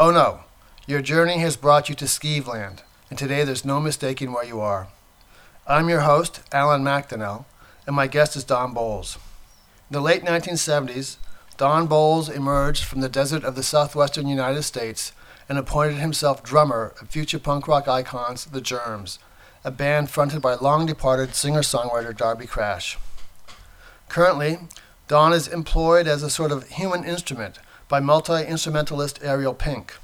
Oh no, your journey has brought you to Skeevland, and today there's no mistaking where you are. I'm your host, Alan McDonnell, and my guest is Don Bolles. In the late 1970s, Don Bolles emerged from the desert of the southwestern United States and appointed himself drummer of future punk rock icons The Germs, a band fronted by long departed singer songwriter Darby Crash. Currently, Don is employed as a sort of human instrument by multi instrumentalist Ariel Pink.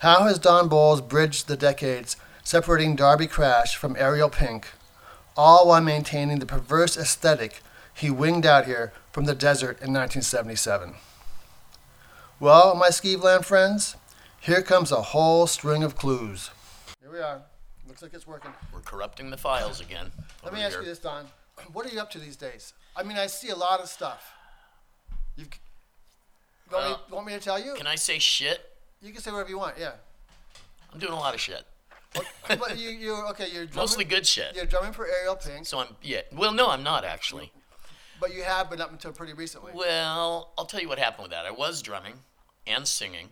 How has Don Bolles bridged the decades separating Darby Crash from Ariel Pink, all while maintaining the perverse aesthetic he winged out here from the desert in 1977? Well, my Skeevland friends, here comes a whole string of clues. Here we are. Looks like it's working. We're corrupting the files again. Let me ask here. you this, Don. What are you up to these days? I mean, I see a lot of stuff. You've, you want, me, uh, Well, want me to tell you? Can I say shit? You can say whatever you want. Yeah. I'm doing a lot of shit. but you, you okay? You're drumming, Mostly good shit. You're drumming for Ariel Pink, So I'm yeah. Well, no, I'm not actually. but you have been up until pretty recently. Well, I'll tell you what happened with that. I was drumming and singing,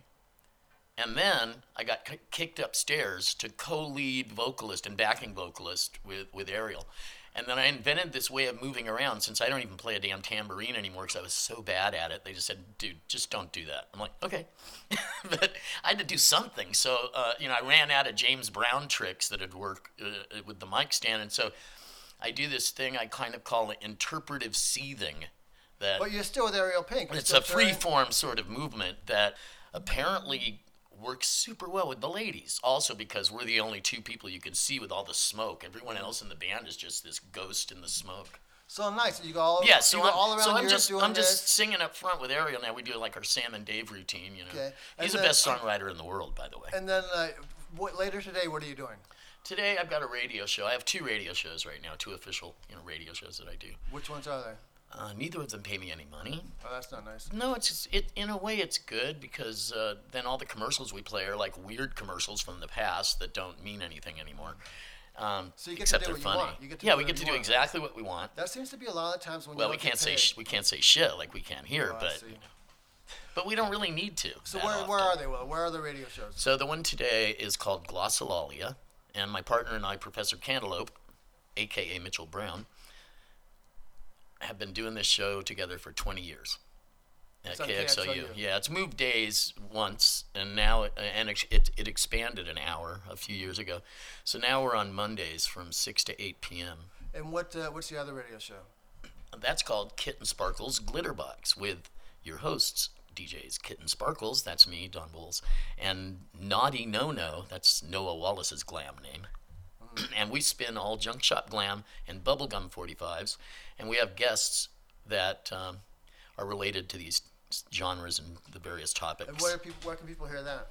and then I got kicked upstairs to co-lead vocalist and backing vocalist with with Ariel. And then I invented this way of moving around since I don't even play a damn tambourine anymore because I was so bad at it. They just said, dude, just don't do that. I'm like, okay. but I had to do something. So, uh, you know, I ran out of James Brown tricks that had worked uh, with the mic stand. And so I do this thing I kind of call it interpretive seething. That But you're still with Ariel Pink. You're it's a free form sort of movement that apparently works super well with the ladies. Also because we're the only two people you can see with all the smoke. Everyone else in the band is just this ghost in the smoke. So nice. You go all Yeah, so you go I'm, all around so I'm just I'm just this. singing up front with Ariel now. We do like our Sam and Dave routine, you know. Okay. He's And the best songwriter in the world, by the way. And then uh, what, later today, what are you doing? Today I've got a radio show. I have two radio shows right now, two official, you know, radio shows that I do. Which ones are they? Uh, neither of them pay me any money. Oh, that's not nice. No, it's just, it in a way it's good because uh, then all the commercials we play are like weird commercials from the past that don't mean anything anymore. Um, So you get to do they're you funny. want. You get to yeah, we get to do want. exactly what we want. That seems to be a lot of times when Well, we can't say sh- we can't say shit like we can here, Oh, but but we don't really need to. So where, where are they? Well, Where are the radio shows? So the one today is called Glossolalia, and my partner and I, Professor Cantaloupe, aka Mitchell Brown, have been doing this show together for 20 years at It's KXLU. KXLU. Yeah, it's moved days once, and now it, and it, it, expanded an hour a few years ago. So now we're on Mondays from 6 to 8 p.m. And what uh, what's the other radio show? That's called Kitten Sparkles Glitterbox with your hosts, DJs Kitten Sparkles, that's me, Don Bolles, and Naughty No No, that's Noah Wallace's glam name. And we spin all junk shop glam and bubblegum 45s, and we have guests that um, are related to these genres and the various topics. And where, people, where can people hear that?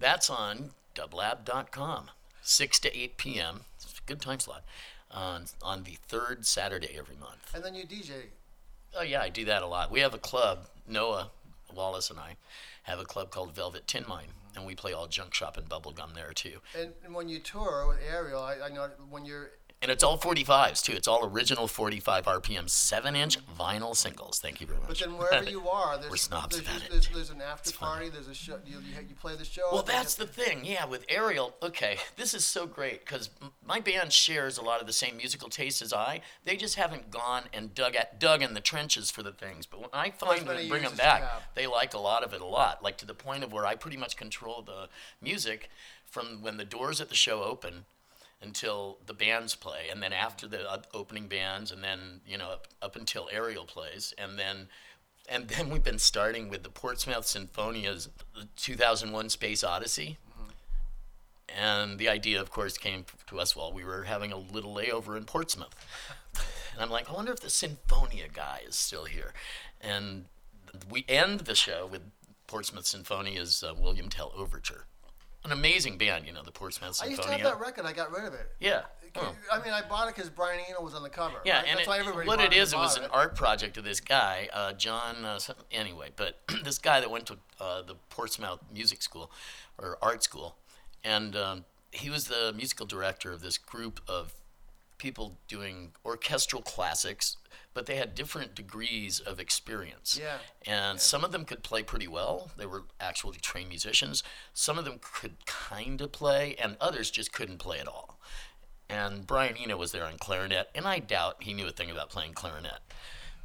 That's on dublab.com, 6 to 8 p.m. It's a good time slot on, on the third Saturday every month. And then you DJ. Oh yeah, I do that a lot. We have a club. Noah Wallace and I have a club called Velvet Tin Mine, and we play all junk shop and bubblegum there too. And, when you tour with Ariel, I, I know when you're And it's all 45s too. It's all original 45 RPM 7-inch vinyl singles. Thank you very much. But then wherever you are, there's We're snobs there's, about it. there's, there's an after fun. party. There's a show. You, you, play the show. Well, that's the thing. Yeah, with Ariel, okay, this is so great because my band shares a lot of the same musical tastes as I. They just haven't gone and dug at dug in the trenches for the things. But when I find many and bring them back, they like a lot of it a lot. Like to the point of where I pretty much control the music from when the doors at the show open until the bands play, and then after the uh, opening bands, and then you know up, up until Ariel plays, and then and then we've been starting with the Portsmouth Sinfonia's 2001 Space Odyssey. And the idea, of course, came to us while we were having a little layover in Portsmouth. And I'm like, I wonder if the Sinfonia guy is still here. And we end the show with Portsmouth Sinfonia's uh, William Tell Overture. An amazing band, you know, the Portsmouth I used to have that record. I got rid of it. yeah. Oh. I mean, I bought it because Brian Eno was on the cover. Yeah, right? and That's it, why everybody what it is, it was bought an art project of this guy, uh, John. Uh, anyway, but this guy that went to uh, the Portsmouth Music School or Art School, and um, he was the musical director of this group of people doing orchestral classics, but they had different degrees of experience. Yeah. And some of them could play pretty well. They were actually trained musicians. Some of them could kind of play, and others just couldn't play at all. And Brian Eno was there on clarinet, and I doubt he knew a thing about playing clarinet.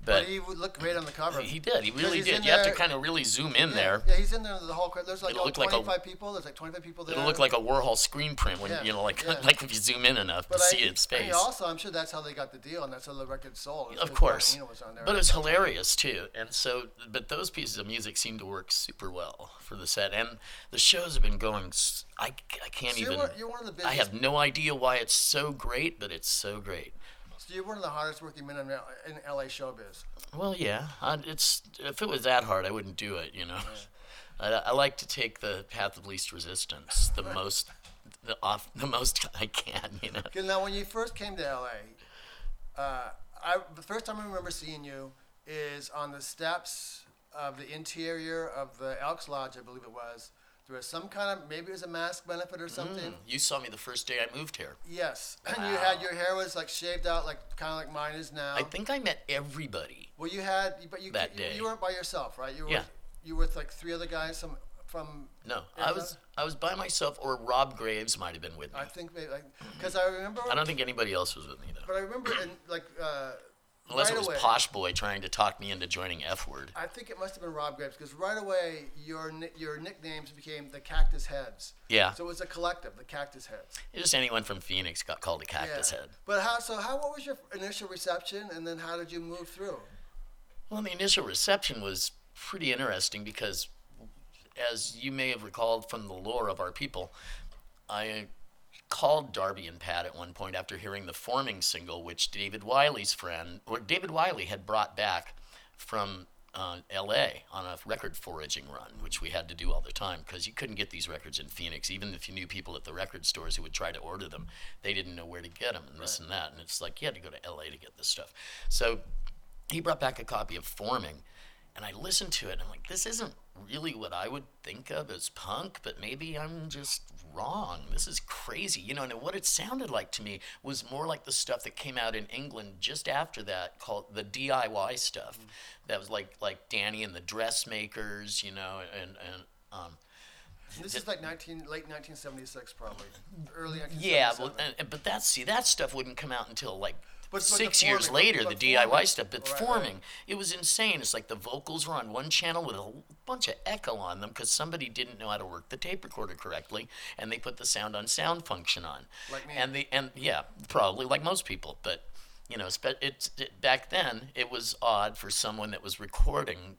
But But he would look great on the cover. he did. He really did. You have to kind of really zoom in yeah, there. Yeah, he's in there. The whole crowd. There's like oh, look like a- 25 people. There's like 25 people there. It'll look like a Warhol screen print when Yeah, you know, like yeah. like if you zoom in enough But to see I, it in space. I also, I'm sure that's how they got the deal, and that's how the record sold. Of course, was on there. but it was hilarious too. And so, but those pieces of music seem to work super well for the set. And the shows have been going. I, I can't So you're even. one- you're one of the I have no idea why it's so great, but it's so great. So you're one of the hardest working men in, L- in LA showbiz. Well, yeah, I, it's if it was that hard, I wouldn't do it. You know, I, I like to take the path of least resistance, the most, the off, the most I can. You know. Now when you first came to LA, uh, I, the first time I remember seeing you is on the steps of the interior of the Elks Lodge, I believe it was. There was some kind of maybe it was a Masque benefit or something. You saw me the first day I moved here. Yes, and you had your hair was like shaved out, like kind of like mine is now. I think I met everybody. well, you had, but you That you, day. you weren't by yourself, right? You were Yeah. you were with like three other guys from from. No, I was I was by myself, or Rob Graves might have been with me. I think maybe because I remember. I don't think anybody else was with me though. But I remember in like uh, Unless right it was away. Posh Boy trying to talk me into joining F Word. I think it must have been Rob Graves because right away your ni- your nicknames became the Cactus Heads. Yeah, So it was a collective, the Cactus Heads. just anyone from Phoenix got called a cactus Yeah. head. But how? So how? What was your initial reception, and then how did you move through? Well, the initial reception was pretty interesting because, as you may have recalled from the lore of our people, I called Darby and Pat at one point after hearing the forming single, which David Wiley's friend, or David Wiley had brought back from uh, L.A. on a record foraging run, which we had to do all the time because you couldn't get these records in Phoenix. Even if you knew people at the record stores who would try to order them, they didn't know where to get them and this and that. And it's like you had to go to L.A. to get this stuff. So he brought back a copy of Forming, and I listened to it. And I'm like, this isn't really what I would think of as punk, but maybe I'm just wrong. This is crazy, you know. And what it sounded like to me was more like the stuff that came out in England just after that, called the DIY stuff. That was like like Danny and the Dressmakers, you know, and and um, This is like 19, late 1976, probably early 1977. yeah. Well, and, and- but that's see that stuff wouldn't come out until like. But- Six years forming, later, the DIY forming. stuff, but Right, right. forming, it was insane. It's like the vocals were on one channel with a bunch of echo on them because somebody didn't know how to work the tape recorder correctly, and they put the sound on sound function on. Like me. And the and yeah, probably like most people, but you know, it's it, back then it was odd for someone that was recording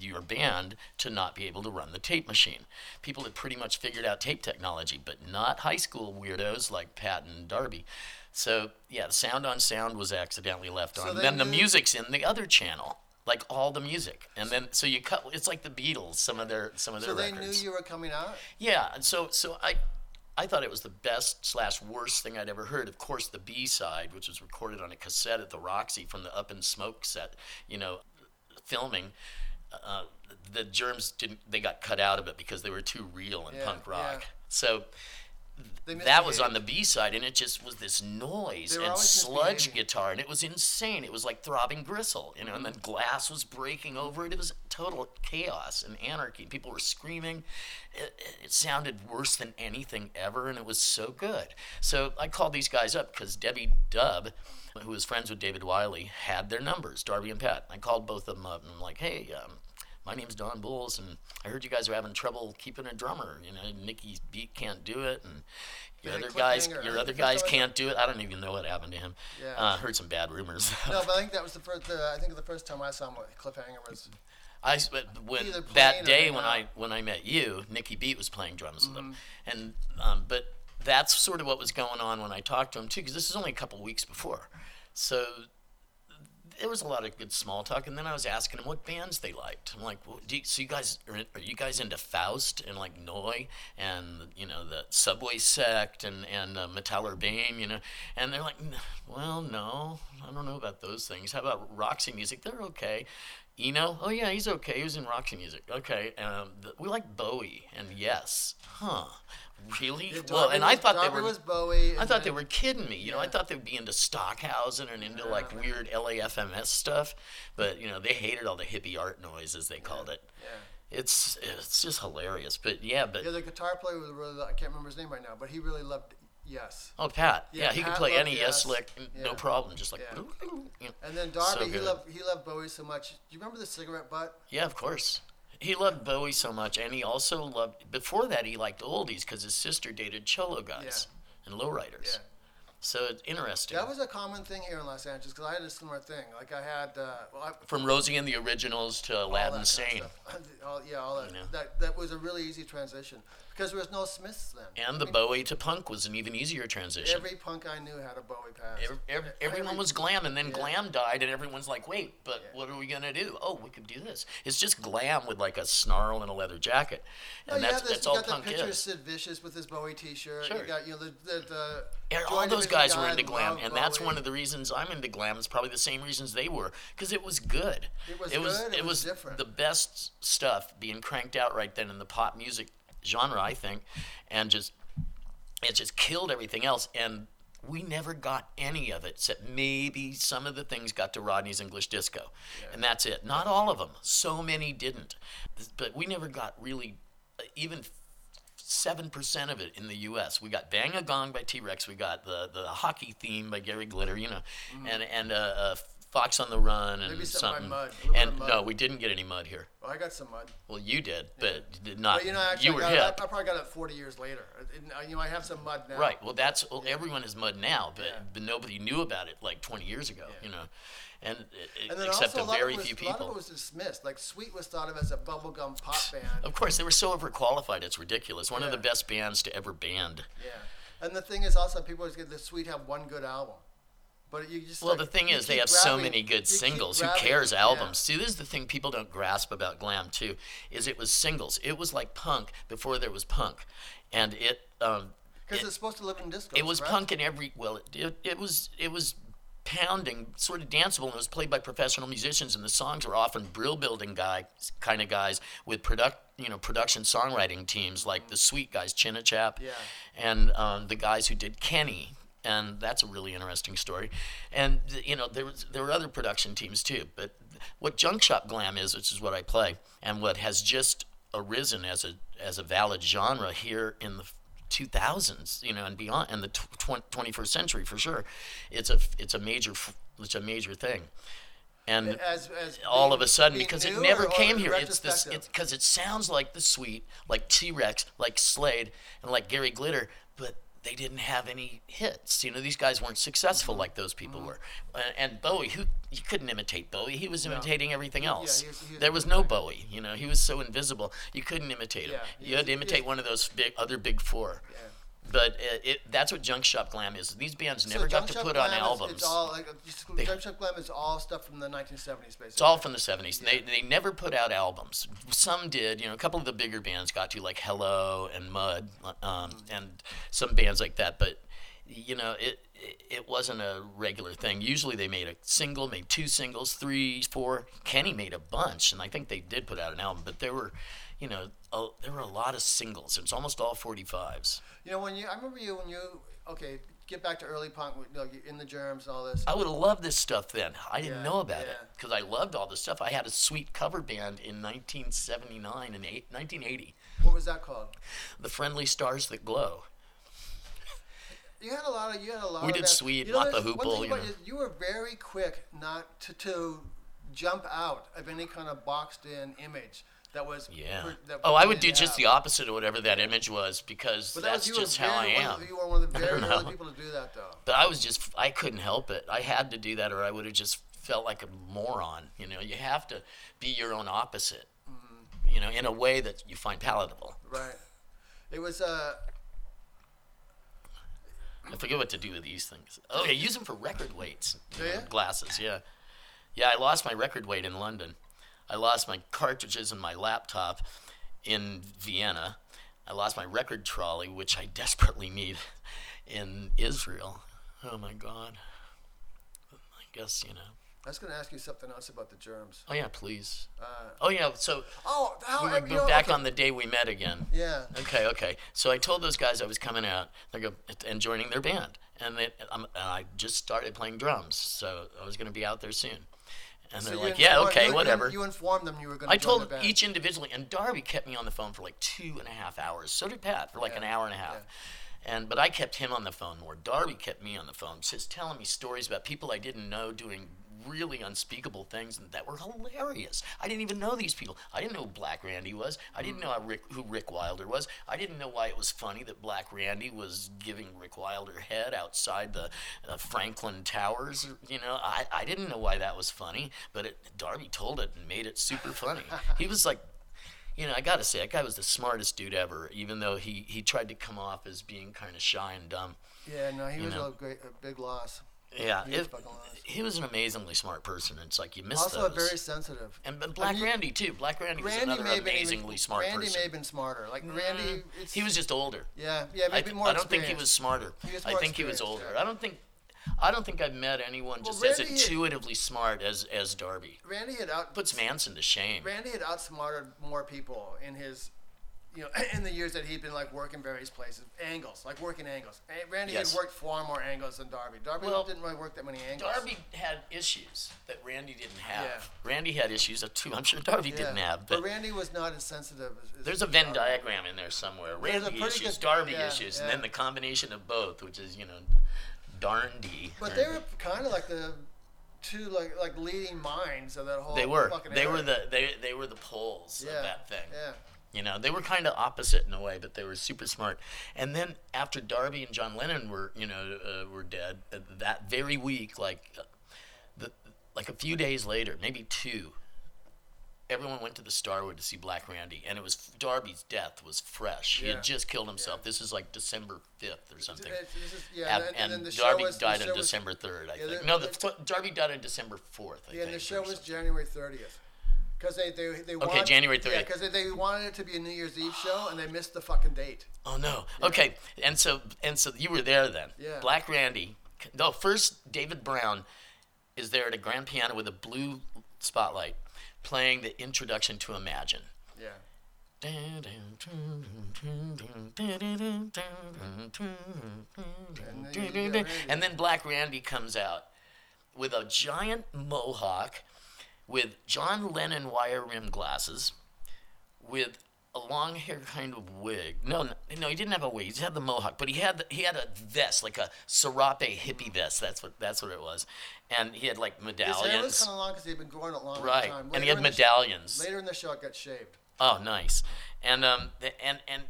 your band to not be able to run the tape machine. People had pretty much figured out tape technology, but not high school weirdos like Pat and Darby. So yeah, the sound on sound was accidentally left on. they Then the music's in the other channel, like all the music, and then so you cut. It's like the Beatles. Some of their some of their So they records. knew you were coming out. Yeah, and so so I I thought it was the best slash worst thing I'd ever heard. Of course, the B side, which was recorded on a cassette at the Roxy from the Up in Smoke set, you know, filming. Uh, the germs didn't. They got cut out of it because they were too real in Yeah, punk rock. yeah. So They that was on the B side, and it just was this noise and sludge guitar, and it was insane. It was like throbbing gristle, you know. And then glass was breaking over it. It was total chaos and anarchy. People were screaming. It, it sounded worse than anything ever, and it was so good. So I called these guys up because Debbie Dubb, who was friends with David Wiley, had their numbers, Darby and Pat. I called both of them up, and I'm like, hey. Um, my name's Don Bolles, and I heard you guys are having trouble keeping a drummer. You know, Nicky Beat can't do it, and your other guys, your other guys can't do it. I don't even know what happened to him. Yeah. Uh, heard some bad rumors. No, but I think that was the first. The, I think the first time I saw him, Cliffhanger was. I but when that day when. I when I met you, Nicky Beat was playing drums with Mm-hmm. him, and um, but that's sort of what was going on when I talked to him too, because this is only a couple weeks before, so there was a lot of good small talk, and then I was asking him what bands they liked. I'm like, well, you, so you guys are, are you guys into Faust and like Neu! and you know the Subway Sect and and uh, Metal Urbain, you know? And they're like, well, no, I don't know about those things. How about Roxy music? They're okay. Eno, oh yeah, he's okay. He was in Roxy music. Okay, um, th- we like Bowie and Yes, huh? Really? Yeah, well, and I thought they were. was Bowie. I thought they were kidding me. You know, I thought they'd be into Stockhausen and into like weird LAFMS stuff, but you know, they hated all the hippie art noise as they called it. Yeah. It's it's just hilarious. But yeah, but Yeah, the guitar player was really. I can't remember his name right now, but he really loved Yes. oh Pat, yeah, Yeah, he could play any Yes. yes lick, no Yeah. problem. Just like Yeah. you know. And then So Darby, he loved he loved Bowie so much. Do you remember the cigarette butt? Yeah, of course. He loved Bowie so much, and he also loved. Before that, he liked oldies because his sister dated cholo guys and lowriders. Yeah. So it's interesting. That was a common thing here in Los Angeles because I had a similar thing. Like I had, uh, well, I, From Rosie and the Originals to Aladdin that kind Sane. of all, yeah, all that, You know. that. That was a really easy transition because there was no Smiths then. And I the mean, Bowie to punk was an even easier transition. Every punk I knew had a Bowie pass. Every, every, everyone Every- was glam, and then yeah. glam died, and everyone's like, "Wait, but Yeah. what are we gonna do? Oh, we could do this." It's just glam with like a snarl and a leather jacket, No, and you that's this, that's you got the picture of is. Sid Vicious with his Bowie T-shirt. Sure. You got you know the the, the And all those guys were into glam, and that's one of the reasons I'm into glam. It's probably the same reasons they were, because it was good. It was it was, good, it was different. the best stuff being cranked out right then in the pop music genre, I think, and just it just killed everything else. And we never got any of it, except maybe some of the things got to Rodney's English Disco, and that's it. Not all of them. So many didn't, but we never got really uh, even seven percent of it in the U.S. We got "Bang a Gong" by T-Rex. We got the the hockey theme by Gary Glitter. You know, and and uh, uh, Fox on the Run and. Maybe something by. Mud, a little bit And no, we didn't get any mud here. Well, I got some mud. Well, you did, but did not. But you know, actually, you were I, got it, I, I probably got it 40 years later. It- it- you know, I have some mud now. Right. Well, that's well, everyone is mud now, but, Yeah. but nobody knew about it like 20 years ago. You know, and, it- And then except a very it was, few A lot of people. it was dismissed. Like Sweet was thought of as a bubblegum pop band. Of course, they were so overqualified. It's ridiculous. One of the best bands to ever band. Yeah. And the thing is, also, people always get the Sweet have one good album. But you just Well, like, the thing is, they have so many good singles. Who grabbing- cares yeah. albums? See, this is the thing people don't grasp about glam too, is it was singles. It was like punk before there was punk, and it um, Because it, it's supposed to live in disco. it was punk in every well, it, it, it was it was pounding, sort of danceable, and it was played by professional musicians, and the songs were often brill building guy kind of guys with product you know production songwriting teams like the Sweet guys, Chinnichap, Yeah. and um, the guys who did Kenny. And that's a really interesting story, and you know there was there were other production teams too. But what junk shop glam is, which is what I play, and what has just arisen as a as a valid genre here in the 2000s, you know, and beyond, and the tw- tw- 21st century for sure. It's a it's a major it's a major thing, and As, as all being- of a sudden because it never came here. It's this because it sounds like the Sweet, like T Rex, like Slade, and like Gary Glitter, but they didn't have any hits. You know, these guys weren't Mm-hmm. successful like those people were. Uh, and Bowie, who you couldn't imitate Bowie, he was imitating everything else. he was- he was there was no Bowie. You know, he was so invisible, you couldn't imitate him. Yeah, you had to imitate one of those big other big four. Yeah. But it, it, that's what junk shop glam is. These bands So never got to put on is- albums. It's all like They- Junk Shop Glam is all stuff from the 1970s, basically. It's all from the 70s. They, they never put out albums. Some did. You know, a couple of the bigger bands got to, like Hello and Mud, um, and some bands like that. But, you know, it, it it wasn't a regular thing. Usually they made a single, made two singles, three, four. Kenny made a bunch, and I think they did put out an album. But there were, you know, a, there were a lot of singles. It's almost all 45s. You know, when you, I remember you when you, okay, get back to early punk, you know, in the germs and all this. I would have loved this stuff then. I didn't Yeah, know about it because I loved all this stuff. I had a sweet cover band in 1979 and eight, 1980. What was that called? The Friendly Stars That Glow. You had a lot of, you had a lot We of did Sweet, you know, Mott the Hoople, you know. You were very quick not to, to jump out of any kind of boxed in image that was. Yeah. per- that Oh, I would do just have. the opposite of whatever that image was because that that's was, just how I one am. of you were one of the very know. people to do that, though. But I was just, I couldn't help it. I had to do that or I would have just felt like a moron. You know, you have to be your own opposite, Mm-hmm. you know, in a way that you find palatable. Right. It was, uh, I forget what to do with these things. Oh, I use them for record weights. know. Glasses, yeah. Yeah, I lost my record weight in London. I lost my cartridges and my laptop in Vienna. I lost my record trolley, which I desperately need in Israel. Oh my God. I guess, you know, I was going to ask you something else about the germs. Oh yeah, please. Uh, Oh yeah, so oh, how, we you would go know, back okay. on the day we met again. Yeah. Okay, okay. So I told those guys I was coming out they go, and joining their band, and, they, um, and I just started playing drums, so I was going to be out there soon. And So they're like, "Yeah, informed- okay, you- whatever." You informed them you were going to I told each individually, and Darby kept me on the phone for like two and a half hours. So did Pat for like an hour and a half. And but I kept him on the phone more. Darby kept me on the phone, just telling me stories about people I didn't know doing really unspeakable things and that were hilarious. I didn't even know these people. I didn't know who Black Randy was. I didn't know Rick, who Rick Wilder was. I didn't know why it was funny that Black Randy was giving Rick Wilder head outside the uh, Franklin Towers. You know, I, I didn't know why that was funny, but it, Darby told it and made it super funny. he was like you know, I gotta say, that guy was the smartest dude ever. Even though he he tried to come off as being kind of shy and dumb. Yeah, no, he was know. a great, a big loss. Yeah, He was it- he was an amazingly smart person. It's like you miss Also those. very sensitive. and but Black mean, Randy too. Black Randy was Randy another have been amazingly even, smart Randy person. may have been smarter. Like Randy, he was just older. Yeah, yeah, maybe th- more. I don't think he was smarter. He was I think he was older. yeah. I don't think. I don't think I've met anyone Well, just as Randy- intuitively smart as as Darby. Randy had out Puts Manson to shame. Randy had outsmarted more people in his, you know, in the years that he'd been like working various places, angles, like working angles. Randy Yes. had worked far more angles than Darby. Darby Well, didn't really work that many angles. Darby had issues that Randy didn't have. Yeah. Randy had issues that too. I'm sure Darby yeah. didn't have. but But Randy was not as sensitive. As, as there's a Venn Darby. diagram in there somewhere. Randy issues, good- Darby yeah, issues, and then the combination of both, which is you know, darndy. But they were kind of like the two like like leading minds of that whole. They were. Fucking They were the they they were the poles yeah. of that thing. Yeah. You know, they were kind of opposite in a way, but they were super smart. And then after Darby and John Lennon were, you know, uh, were dead, uh, that very week, like, uh, the, like a few days later, maybe two, everyone went to the Starwood to see Black Randy, and it was Darby's death was fresh. He had just killed himself. This is like December fifth or something. It's- it's just- yeah, and, and, then the Darby was, died the on December third, I yeah, think. the- no, the, Darby died on December fourth. I Yeah, and the show was. January 30th. Because they, they, they Okay, wanted, January Yeah, because they, they wanted it to be a New Year's Eve show, and they missed the fucking date. Oh no. Okay, and so and so you were there then. Yeah. Black Randy. No, first David Brown is there at a grand piano with a blue spotlight, playing the introduction to Imagine. Yeah. then you get Randy. And then Black Randy comes out with a giant mohawk, with John Lennon wire rim glasses, with a long hair kind of wig. No, no, he didn't have a wig. He just had the mohawk, but he had the, he had a vest, like a serape hippie vest. That's what that's what it was, and he had like medallions. His hair was kind of long because he'd been growing it long Right, time. and he had the medallions. later in the show, it got shaved. Oh, nice. And um, the, and and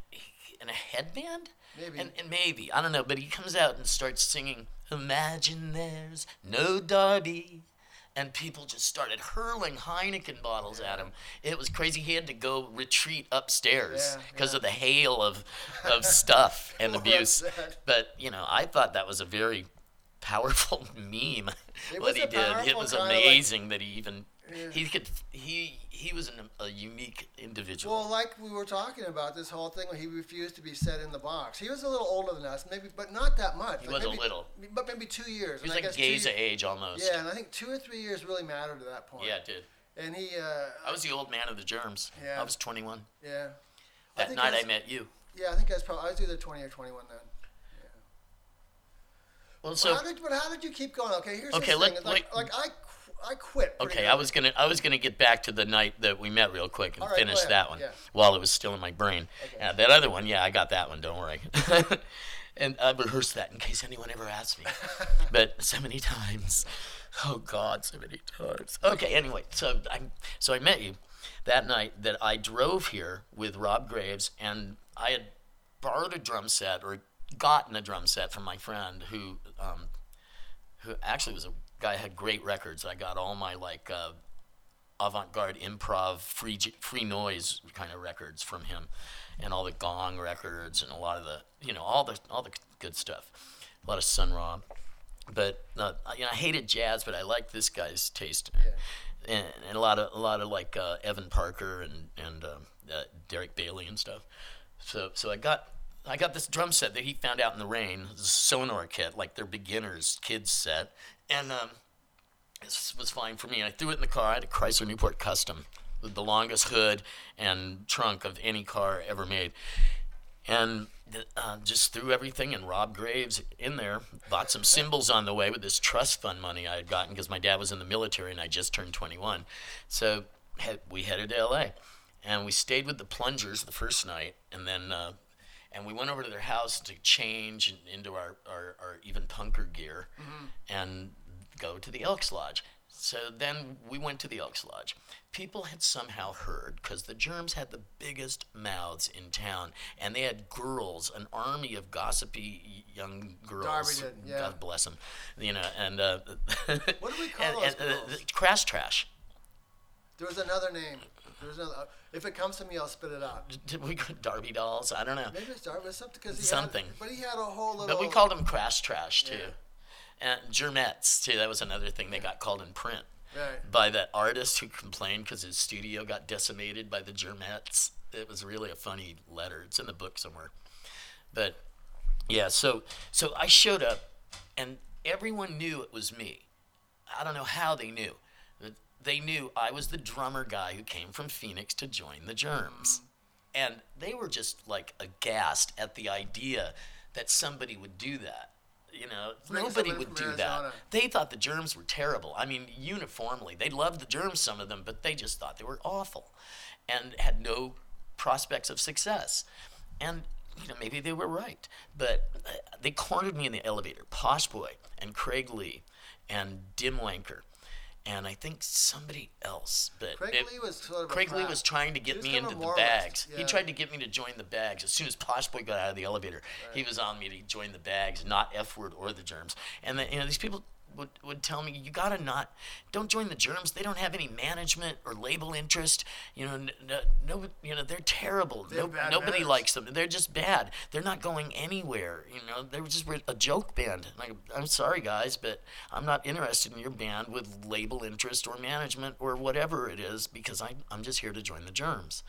and a headband. Maybe. And, and maybe I don't know, but he comes out and starts singing. Imagine there's no Darby. And people just started hurling Heineken bottles at him. It was crazy. He had to go retreat upstairs because yeah. of the hail of, of stuff and abuse. But you know, I thought that was a very powerful meme. What he did, it was kinda like- amazing that he even Yeah. he could he he was an, a unique individual. Well, like we were talking about this whole thing where he refused to be set in the box. He was a little older than us, maybe, but not that much. He Like was a little. but maybe two years. He was and like guess two Gaza ye- age almost. Yeah, and I think two or three years really mattered at that point. Yeah, it did. And he, uh, I was the old man of the germs. Yeah. I was 21. yeah. That think night I was- met you. Yeah, I think I was probably I was either twenty or twenty-one then. Well, So, so how did, but how did you keep going? Okay, here's Okay, the let- thing. Like, like- like I, I quit. okay, I was gonna I was gonna get back to the night that we met real quick and right, finish that one Yeah. while it was still in my brain. Okay. Uh, that other one, yeah, I got that one. Don't worry. and I rehearsed that in case anyone ever asked me. but so many times. Oh God, so many times. Okay, anyway, so I so I met you that night that I drove here with Rob Graves and I had borrowed a drum set or gotten a drum set from my friend who um, who actually was a guy had great records. I got all my like uh, avant-garde improv free free noise kind of records from him and all the gong records and a lot of the you know all the all the good stuff. A lot of sun ra. But uh, you know I hated jazz but I liked this guy's taste. And, and a lot of a lot of like uh, Evan Parker and and um, uh, Derek Bailey and stuff. So so I got I got this drum set that he found out in the rain, this Sonor kit, like their beginners kids set, and um, This was fine for me. I threw it in the car. I had a Chrysler Newport Custom with the longest hood and trunk of any car ever made. And uh, just threw everything and Rob Graves in there. Bought some cymbals on the way with this trust fund money I had gotten because my dad was in the military and I just turned 21. So he- we headed to LA, and we stayed with the Plungers the first night, and then uh, and we went over to their house to change into our, our, our even punker gear and go to the Elks Lodge. So then we went to the Elks Lodge. People had somehow heard because the Germs had the biggest mouths in town, and they had girls, an army of gossipy young girls. Darby did, yeah. God bless them, you know. And uh, What do we call and, those and, uh, trash. There was another name. There was another. uh, If it comes to me, I'll spit it out. Did we go Darby dolls? I don't know. Maybe it's Darby. Something because he Something. Had, but he had a whole little. But we called him crash trash too. Yeah. And Germettes too. That was another thing they got called in print Right. by that artist who complained because his studio got decimated by the Germettes. It was really a funny letter. It's in the book somewhere. But yeah, so so I showed up, and everyone knew it was me. I don't know how they knew. But They knew I was the drummer guy who came from Phoenix to join the Germs. Mm-hmm. And they were just like aghast at the idea that somebody would do that. You know, Bring nobody would do that. They thought the germs were terrible. I mean, uniformly. They loved the germs, some of them, but they just thought they were awful and had no prospects of success. And, you know, maybe they were right. But uh, they cornered me in the elevator. Posh Boy and Craig Lee and Dim Wanker. And I think somebody else. But Craig it- Lee was sort of. Craig Lee was trying to get me into the bags. He tried to get me to join the bags. As soon as Posh Boy got out of the elevator, he was on me to join the bags, not F word or the germs. And then, you know, these people would, would tell me, you gotta not, don't join the germs. They don't have any management or label interest. You know, n- n- no, you know, they're terrible. They have No, nobody manners. likes them. They're just bad. They're not going anywhere. You know, they were just a joke band. Like, I'm sorry, guys, but I'm not interested in your band with label interest or management or whatever it is because I, I'm just here to join the Germs.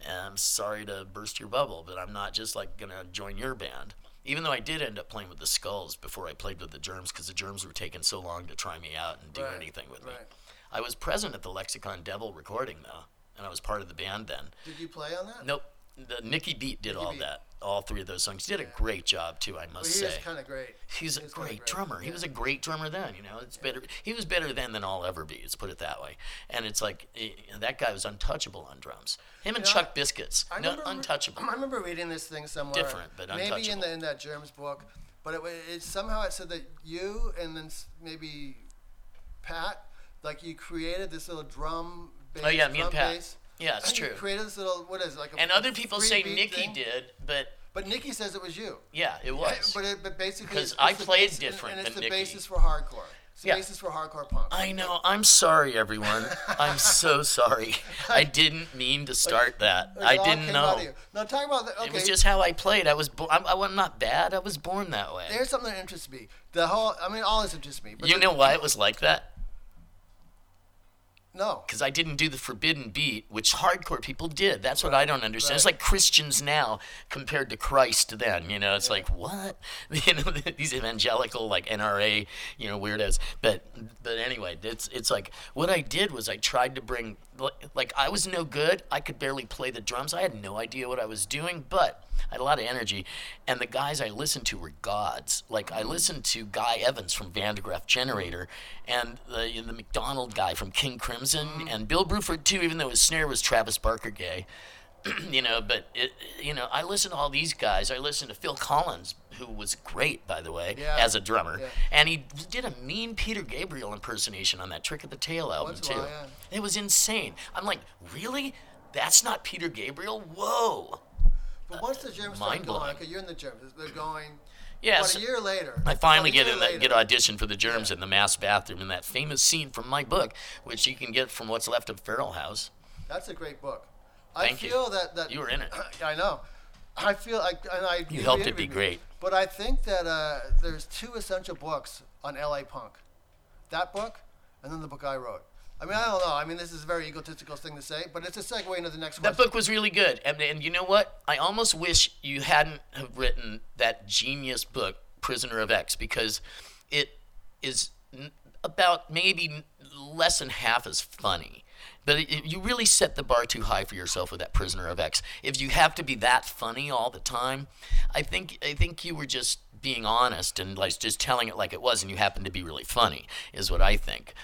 And I'm sorry to burst your bubble, but I'm not just like gonna join your band. Even though I did end up playing with the Skulls before I played with the Germs because the Germs were taking so long to try me out and do Right, anything with me. I was present at the Lexicon Devil recording though, and I was part of the band then. Did you play on that? Nope. The Nicky Beat did all Beat. that. All three of those songs. He did a great job too, I Well, must he say. is kind of great. He's a He's great great, drummer. He was a great drummer then, you know. It's better. He was better then than I'll ever be. Let's put it that way. And it's like eh, that guy was untouchable on drums. Him and You know, Chuck Biscuits, I no, remember, untouchable. I remember reading this thing somewhere. Different, but maybe in the in that Germs book, but it, it somehow it said that you and then maybe Pat, like you created this little drum. Bass, Oh yeah, me and Pat. bass. Yeah, it's true. created this little what is it, like a And other people say Nicky thing? did, but But Nicky says it was you. yeah, it was. But it, but basically, 'Cause it's- I played and- different and it's the basis for hardcore. It's the Yeah. basis for hardcore punk. I know. I'm sorry, everyone. I'm so sorry. I didn't mean to start that. I didn't came out of know. Now talk about the, okay. It was just how I played. I was. Bo- I'm, I'm not bad. I was born that way. Here's something that interests me. The whole, I mean, all this interests me. You the- know why it was like that? No. because I didn't do the forbidden beat, which hardcore people did. That's what I don't understand. It's like Christians now compared to Christ then. You know, it's like what? You know, these evangelical like NRA, you know, weirdos. But but anyway, it's it's like what I did was I tried to bring like I was no good. I could barely play the drums. I had no idea what I was doing, but I had a lot of energy, and the guys I listened to were gods. Like I mm-hmm. listened to Guy Evans from Van der Graaf Generator, and the the McDonald guy from King Crimson, mm-hmm. and Bill Bruford too. Even though his snare was Travis Barker gay, you know. But it, you know, I listen to all these guys. I listen to Phil Collins, who was great, by the way, Yeah. as a drummer, Yeah. and he did a mean Peter Gabriel impersonation on that Trick of the Tail album Once too. while, yeah. It was insane. I'm like, really? That's not Peter Gabriel? Whoa. But once the germs start going, okay, you're in the germs. They're going. Yeah, About a year later. I finally get in that, get auditioned for the germs in the Masque bathroom in that famous scene from my book, which you can get from what's left of Feral House. That's a great book. Thank I you. feel that that You were in it. I know. I feel like and I. You helped it be great. But I think that uh, there's two essential books on LA punk. That book, and then the book I wrote. I mean, I don't know. I mean, this is a very egotistical thing to say, but it's a segue into the next That book was really good, and, and you know what? I almost wish you hadn't have written that genius book, Prisoner of X, because it is about maybe less than half as funny. But it, it- you really set the bar too high for yourself with that Prisoner of X. If you have to be that funny all the time, I think I think you were just being honest and like just telling it like it was, and you happen to be really funny, is what I think.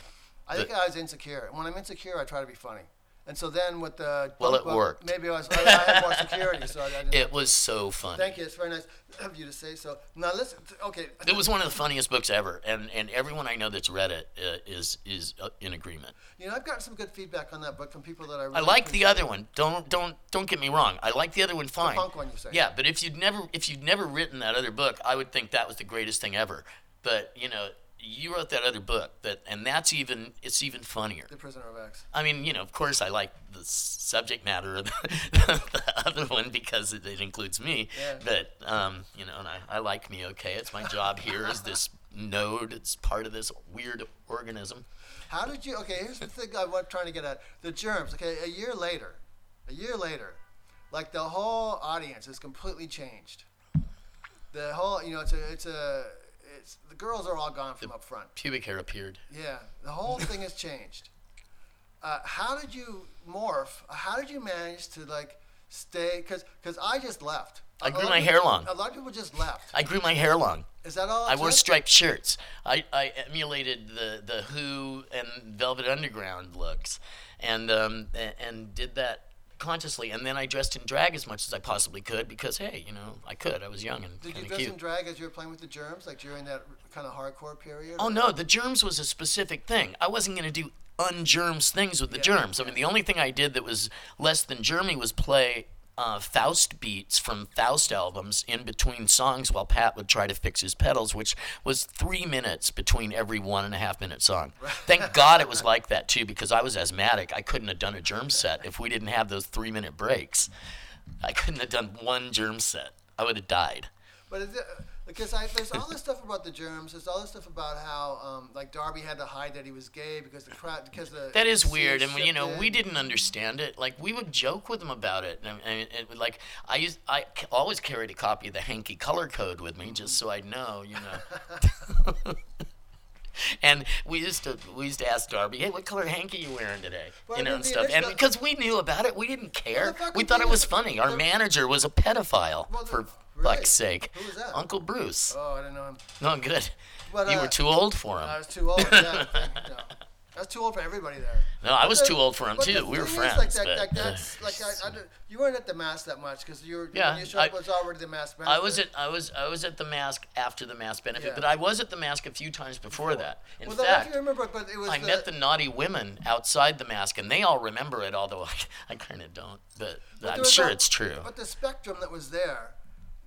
I think I was insecure. And when I'm insecure, I try to be funny. And so then with the Well, it worked. Maybe I was I, I had more security, so I, I didn't. It was so funny. Thank you. It's very nice of you to say so. Now listen. Okay. It was one of the funniest books ever, and, and everyone I know that's read it uh, is is uh, in agreement. You know, I've gotten some good feedback on that book from people that I. Really I like the other one. Don't don't don't get me wrong. I like the other one fine. The punk one, you say. Yeah, but if you'd never if you'd never written that other book, I would think that was the greatest thing ever. But you know, you wrote that other book that, and that's even it's even funnier. The Prisoner of X. I mean, you know, of course, I like the subject matter of the, the other one because it, it includes me. Yeah. But um, you know, and I, I like me. Okay, it's my job here as this node. It's part of this weird organism. How did you? Okay, here's the thing I'm trying to get at: the germs. Okay, a year later, a year later, like the whole audience has completely changed. The whole, you know, it's a, it's a, it's the girls are all gone from up front. Pubic hair appeared. Yeah, the whole thing has changed. Uh, how did you morph? How did you manage to like stay? Because because I just left. I grew my hair people- long. A lot of people just left. I grew my hair long. Is that all? I wore striped shirts. I, I emulated the, the Who and Velvet Underground looks, and um, a- and did that consciously. And then I dressed in drag as much as I possibly could because hey, you know, I could. I was young and Did you dress cute. in drag as you were playing with the germs, like during that kind of hardcore period? Oh no, the germs was a specific thing. I wasn't gonna do ungerms things with the Yeah, germs. I mean, the only thing I did that was less than germy was play uh, Faust beats from Faust albums in between songs while Pat would try to fix his pedals, which was three minutes between every one and a half minute song. Thank God it was like that too, because I was asthmatic. I couldn't have done a germ set if we didn't have those three minute breaks. I couldn't have done one germ set. I would have died. But is it, because I, there's all this stuff about the germs. There's all this stuff about how um, like Darby had to hide that he was gay because the crowd because the That is weird, and you know shifted. we didn't understand it. Like we would joke with him about it, and, and it, would, like I used, I always carried a copy of the hanky color code with me just so I'd know, you know. and we used to we used to ask Darby, "Hey, what color hanky are you wearing today?" Well, you know, and stuff. And because we knew about it, we didn't care. we thought it was funny. Our manager was a pedophile, Well, for really? fuck's sake. Who was that? Uncle Bruce. Oh, I didn't know him. No, good. But, you uh, were too old for him. I was too old. Yeah, no. I was too old for everybody there. No, I was But too old for him too. We were friends. Like, that, but, like uh, that's like I, I, you weren't at the Masque that much because you were Yeah, you up I- was already the Masque. I was benefit. at I was I was at the Masque after the Masque benefit, Yeah. but I was at the Masque a few times before that. In well, I fact, remember, but it was I met the naughty women outside the Masque, and they all remember it, although I, I kind of don't. But, but I'm sure it's true. But the spectrum that was there,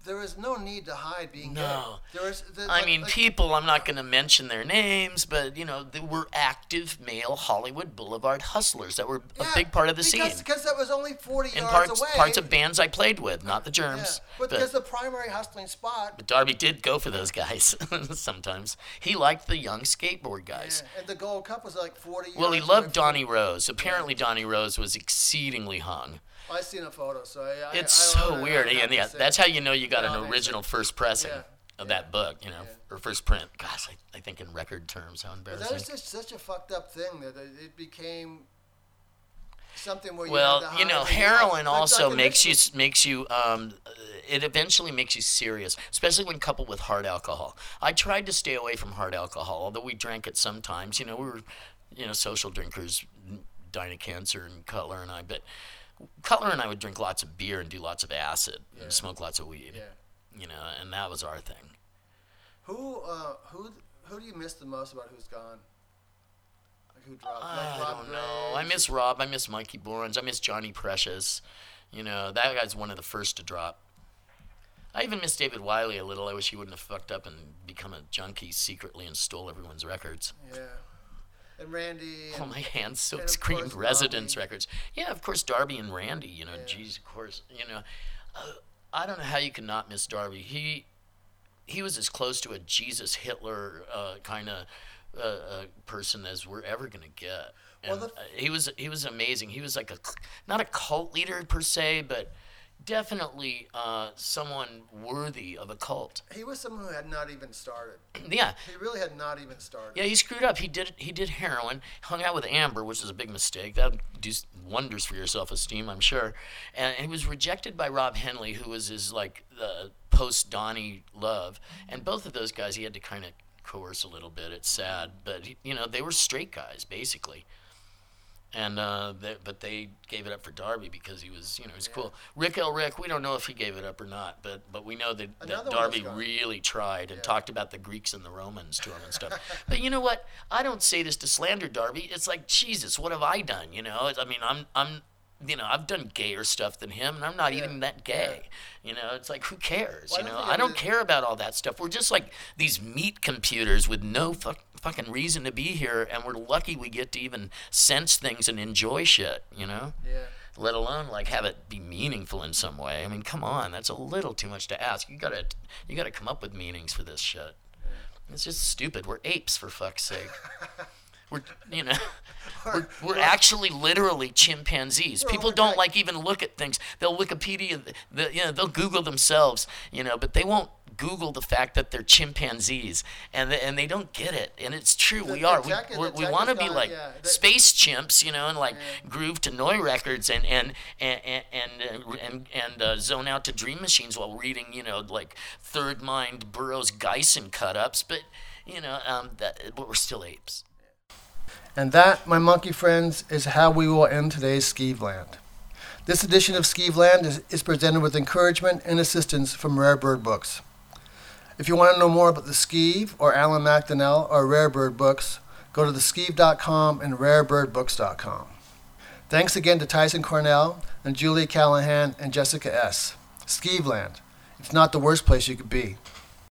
there was no need to hide being No. gay. There was. The, I like- mean, like- people. I'm not going to mention their names, but you know, they were active male Hollywood Boulevard hustlers that were a big part of the because, scene. Because that was only 40 And yards parts away. parts of bands I played with, not the yeah. germs. But but- because the primary hustling spot. But Darby did go for those guys sometimes. He liked the young skateboard Yeah, guys. and the Gold Cup was like 40 Well, he loved Donnie Rose. Apparently, Donnie Rose was exceedingly hung. I seen a photo, so I. I It's I own so weird, and yeah, that's how you know you got an original first pressing Yeah, of yeah, that book, you know, or first print. Gosh, I, I think in record terms, how But embarrassing. that was just such a fucked up thing that it became something where you Well, you know, heroin also makes you makes you um, it eventually makes you serious, especially when coupled with hard alcohol. I tried to stay away from hard alcohol, although we drank it sometimes. You know, we were, you know, social drinkers, Dinah Cancer and Cutler and I, but Cutler and I would drink lots of beer and do lots of acid Yeah. and smoke lots of weed. Yeah. You know, and that was our thing. Who uh, who who do you miss the most about who's gone? Like who dropped? I Rob don't know. I miss Rob. I miss Mikey Borens. I miss Johnny Precious. You know, that guy's one of the first to drop. I even miss David Wiley a little. I wish he wouldn't have fucked up and become a junkie secretly and stole everyone's records. Yeah. And Randy. Oh, my hands so and course Residence Darby. records. Yeah, of course, Darby and Randy. You know, Yeah. geez, of course. You know, uh, I don't know how you could not miss Darby. He he was as close to a Jesus Hitler uh, kind of uh, uh, person as we're ever gonna get. Well, And the- uh, he was he was amazing. He was like a not a cult leader per se, but definitely uh, someone worthy of a cult. He was someone who had not even started. Yeah. He really had not even started. Yeah, he screwed up. He did he did heroin, hung out with Amber, which is a big mistake. That do wonders for your self esteem, I'm sure. And, and he was rejected by Rob Henley, who was his like uh, post Donnie love. And both of those guys, he had to kind of coerce a little bit. It's sad, but you know they were straight guys basically. And uh, they, but they gave it up for Darby because he was, you know, he's cool. Rik L Rik, we don't know if he gave it up or not, but but we know that, that Another Darby really tried and talked about the Greeks and the Romans to him and stuff. but you know what? I don't say this to slander Darby. It's like Jesus, what have I done? You know, It's- I mean, I'm I'm you know, I've done gayer stuff than him, and I'm not even that gay. You know, it's like who cares? Well, I you don't know, think I don't care about all that stuff. We're just like these meat computers with no fuck, fucking reason to be here, and we're lucky we get to even sense things and enjoy shit. You know Yeah. let alone like have it be meaningful in some way. I mean, come on, that's a little too much to ask. You gotta, you gotta come up with meanings for this shit. It's just stupid. We're apes for fuck's sake. We're, you know, we're, we're actually literally chimpanzees. People don't like even look at things. They'll Wikipedia, the, you know, they'll Google themselves, you know, but they won't Google the fact that they're chimpanzees, and they, and they don't get it. And it's true, The- we are. We, tech- we're- we want to be gone- like yeah, the- space chimps, you know, and like groove to Neu records and and and and and, uh, and, and uh, zone out to Dream Machines while reading, you know, like Third Mind Burroughs Gysin cut ups. But you know, um, that but we're still apes. And that, my monkey friends, is how we will end today's Skeevland. This edition of Skeevland is, is presented with encouragement and assistance from Rare Bird Books. If you want to know more about the Skeeve or Alan McDonnell or Rare Bird Books, go to theskeeve.com and rarebirdbooks.com. Thanks again to Tyson Cornell and Julie Callahan and Jessica S. Skeevland. It's not the worst place you could be.